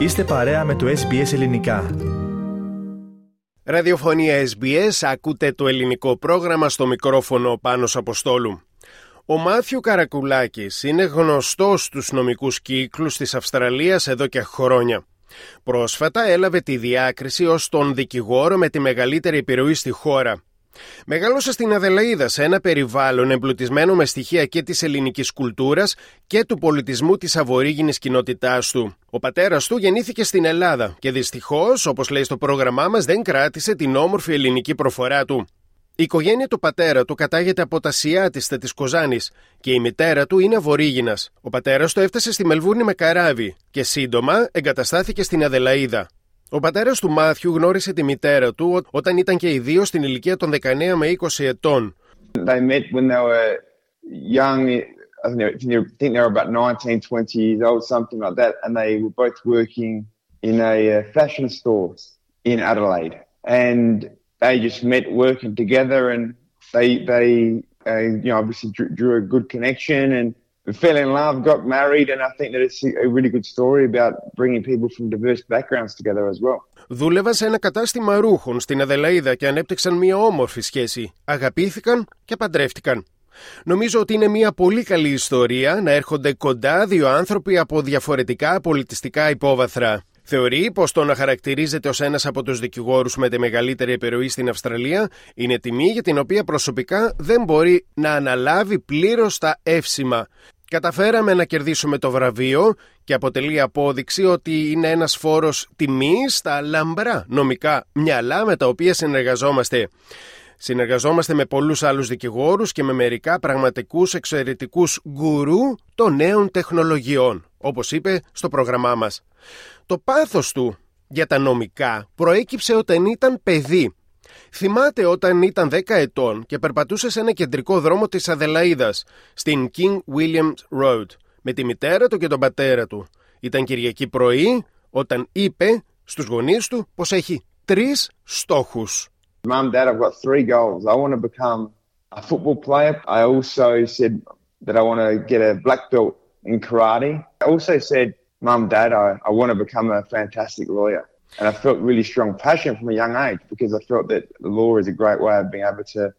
Είστε παρέα με το SBS Ελληνικά. Ραδιοφωνία SBS, ακούτε το ελληνικό πρόγραμμα στο μικρόφωνο Πάνος Αποστόλου. Ο Μάθιου Καρακουλάκης είναι γνωστός στους νομικούς κύκλους της Αυστραλίας εδώ και χρόνια. Πρόσφατα έλαβε τη διάκριση ως τον δικηγόρο με τη μεγαλύτερη επιρροή στη χώρα. Μεγάλωσε στην Αδελαίδα σε ένα περιβάλλον εμπλουτισμένο με στοιχεία και της ελληνικής κουλτούρας και του πολιτισμού της αβορήγινης κοινότητάς του. Ο πατέρας του γεννήθηκε στην Ελλάδα και δυστυχώς, όπως λέει στο πρόγραμμά μας, δεν κράτησε την όμορφη ελληνική προφορά του. Η οικογένεια του πατέρα του κατάγεται από τα Σιάτιστα της Κοζάνης και η μητέρα του είναι Αβορήγινας. Ο πατέρας του έφτασε στη Μελβούρνη με καράβι και σύντομα εγκαταστάθηκε στην Αδελαίδα. Ο πατέρα του Μάθιου γνώρισε τη μητέρα του όταν ήταν και οι δύο στην ηλικία των 19 με 20 ετών. They met when they were young. I think they were about 19, 20 years old, something like that. And they were both working in a uh, fashion store in Adelaide. And they just met working together and they, they uh, you know, obviously drew, drew a good connection and fell in love, got married, and I think that it's a really good story about bringing people from diverse backgrounds together as well. Δούλευαν σε ένα κατάστημα ρούχων στην Αδελαίδα και ανέπτυξαν μια όμορφη σχέση. Αγαπήθηκαν και παντρεύτηκαν. Νομίζω ότι είναι μια πολύ καλή ιστορία να έρχονται κοντά δύο άνθρωποι από διαφορετικά πολιτιστικά υπόβαθρα. Θεωρεί πως το να χαρακτηρίζεται ως ένας από τους δικηγόρους με τη μεγαλύτερη επιρροή στην Αυστραλία είναι τιμή για την οποία προσωπικά δεν μπορεί να αναλάβει πλήρως τα εύσημα. Καταφέραμε να κερδίσουμε το βραβείο και αποτελεί απόδειξη ότι είναι ένας φόρος τιμής στα λαμπρά νομικά μυαλά με τα οποία συνεργαζόμαστε. Συνεργαζόμαστε με πολλούς άλλους δικηγόρους και με μερικά πραγματικούς εξαιρετικούς γκουρού των νέων τεχνολογιών, όπως είπε στο πρόγραμμά μας. Το πάθος του για τα νομικά προέκυψε όταν ήταν παιδί. Θυμάται όταν ήταν 10 ετών και περπατούσε σε ένα κεντρικό δρόμο της Αδελαίδας, στην King Williams Road, με τη μητέρα του και τον πατέρα του. Ήταν Κυριακή πρωί όταν είπε στους γονείς του πως έχει τρεις στόχους. Mum, Dad, I've got three goals. I want to become a football player. I also said that I want to get a black belt in karate. I also said, Mum, Dad, I, I want to become a fantastic lawyer. And I felt really strong passion from a young age because I felt that the law is a great way of being able to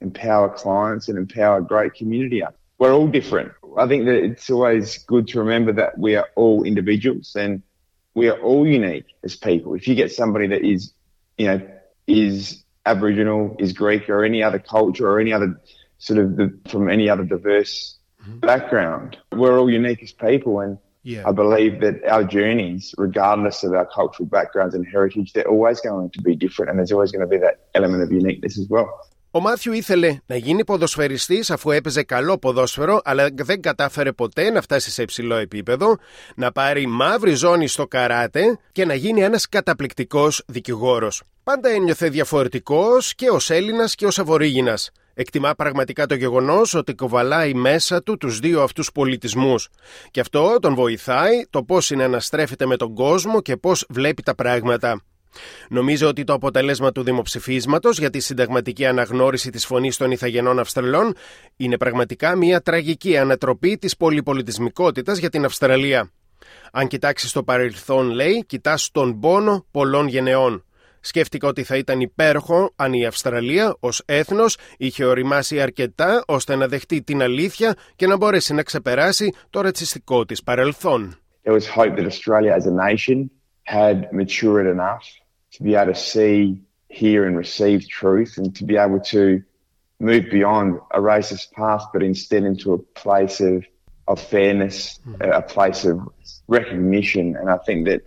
empower clients and empower a great community. We're all different. I think that it's always good to remember that we are all individuals and we are all unique as people. If you get somebody that is, you know, is Aboriginal, is Greek, or any other culture, or any other sort of the, from any other diverse mm-hmm. background, we're all unique as people, and Yeah. I believe that our journeys, regardless of our cultural backgrounds and heritage, they're always going to be different, and there's always going to be that element of uniqueness as well. Ο Μάθιου ήθελε να γίνει ποδοσφαιριστής αφού έπαιζε καλό ποδόσφαιρο, αλλά δεν κατάφερε ποτέ να φτάσει σε υψηλό επίπεδο, να πάρει μαύρη ζώνη στο καράτε και να γίνει ένας καταπληκτικός δικηγόρος. Πάντα ένιωθε διαφορετικός και ως Έλληνας και ως Αβορήγινας. Εκτιμά πραγματικά το γεγονός ότι κοβαλάει μέσα του τους δύο αυτούς πολιτισμούς. Και αυτό τον βοηθάει το πώς συναναστρέφεται με τον κόσμο και πώς βλέπει τα πράγματα. Νομίζω ότι το αποτέλεσμα του δημοψηφίσματος για τη συνταγματική αναγνώριση της φωνής των Ιθαγενών Αυστραλών είναι πραγματικά μια τραγική ανατροπή της πολυπολιτισμικότητας για την Αυστραλία. Αν κοιτάξεις το παρελθόν, λέει, κοιτάς τον πόνο πολλών γενεών. Σκέφτηκα ότι θα ήταν υπέροχο αν η Αυστραλία ως έθνος είχε οριμάσει αρκετά ώστε να δεχτεί την αλήθεια και να μπορέσει να ξεπεράσει το ρατσιστικό της παρελθόν. There was hope that Australia as a nation had matured enough to be able to see, hear, and receive truth, and to be able to move beyond a racist past, but instead into a place of of fairness, a place of recognition. And I think that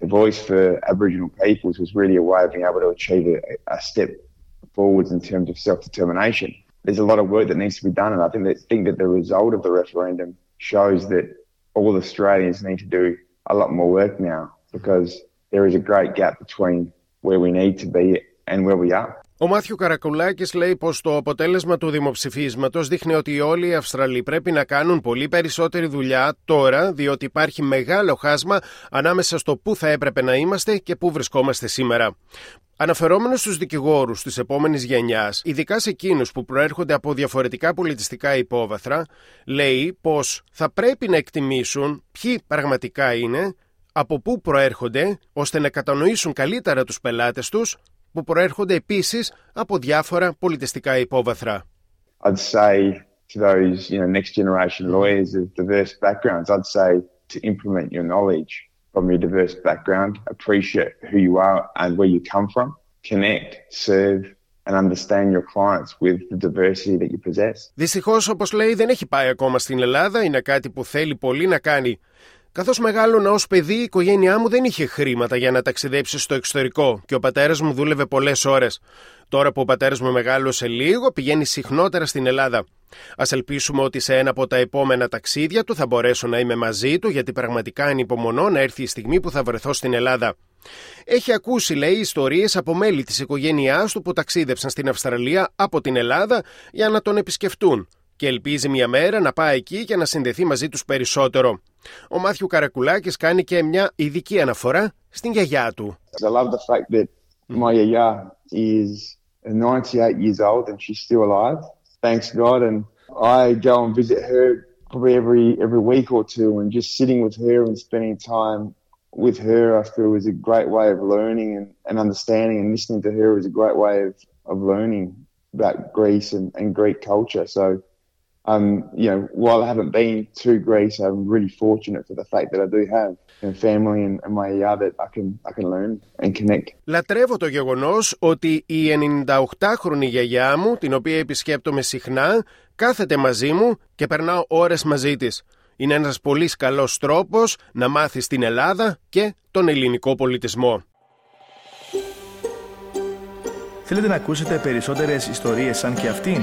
the voice for Aboriginal peoples was really a way of being able to achieve a, a step forwards in terms of self-determination. There's a lot of work that needs to be done, and I think that think that the result of the referendum shows that all Australians need to do a lot more work now because there is a great gap between where we need to be and where we are. Ο Μάθιου Καρακουλάκης λέει πως το αποτέλεσμα του δημοψηφίσματος δείχνει ότι όλοι οι Αυστραλοί πρέπει να κάνουν πολύ περισσότερη δουλειά τώρα, διότι υπάρχει μεγάλο χάσμα ανάμεσα στο πού θα έπρεπε να είμαστε και πού βρισκόμαστε σήμερα. Αναφερόμενος στους δικηγόρους της επόμενης γενιάς, ειδικά σε εκείνους που προέρχονται από διαφορετικά πολιτιστικά υπόβαθρα, λέει πως θα πρέπει να εκτιμήσουν ποιοι πραγματικά είναι από πού προέρχονται, ώστε να κατανοήσουν καλύτερα τους πελάτες τους, που προέρχονται επίσης από διάφορα πολιτιστικά υπόβαθρα. I'd say to those, you know, next generation lawyers of diverse backgrounds, I'd say to implement your knowledge from your diverse background, appreciate who you are and where you come from, connect, serve, and understand your clients with the diversity that you possess. Δυστυχώς, όπως λέει, δεν έχει πάει ακόμα στην Ελλάδα. Είναι κάτι που θέλει πολύ να κάνει. Καθώς μεγάλωνα ως παιδί, η οικογένειά μου δεν είχε χρήματα για να ταξιδέψει στο εξωτερικό και ο πατέρας μου δούλευε πολλές ώρες. Τώρα που ο πατέρας μου μεγάλωσε λίγο, πηγαίνει συχνότερα στην Ελλάδα. Α ελπίσουμε ότι σε ένα από τα επόμενα ταξίδια του θα μπορέσω να είμαι μαζί του, γιατί πραγματικά ανυπομονώ να έρθει η στιγμή που θα βρεθώ στην Ελλάδα. Έχει ακούσει, λέει, ιστορίες από μέλη της οικογένειάς του που ταξίδεψαν στην Αυστραλία από την Ελλάδα για να τον επισκεφτούν και ελπίζει μια μέρα να πάει εκεί και να συνδεθεί μαζί τους περισσότερο. Ο Μάθιου Καρακουλάκης κάνει και μια ειδική αναφορά στην γιαγιά του. I love the fact that my yaya is 98 years old and she's still alive. Thanks God and I go and visit her probably every every week or two and just sitting with her and spending time with her I feel is a great way of learning and, and understanding and listening to her is a great way of, of learning about Greece and, and Greek culture. So um, you know, while I haven't been to Greece, I'm really fortunate for the fact that I do have a family and, and my yard that I can, I can learn and connect. Λατρεύω το γεγονός ότι η 98χρονη γιαγιά μου, την οποία επισκέπτομαι συχνά, κάθεται μαζί μου και περνάω ώρες μαζί της. Είναι ένας πολύ καλός τρόπος να μάθεις την Ελλάδα και τον ελληνικό πολιτισμό. Θέλετε να ακούσετε περισσότερες ιστορίες σαν και αυτήν;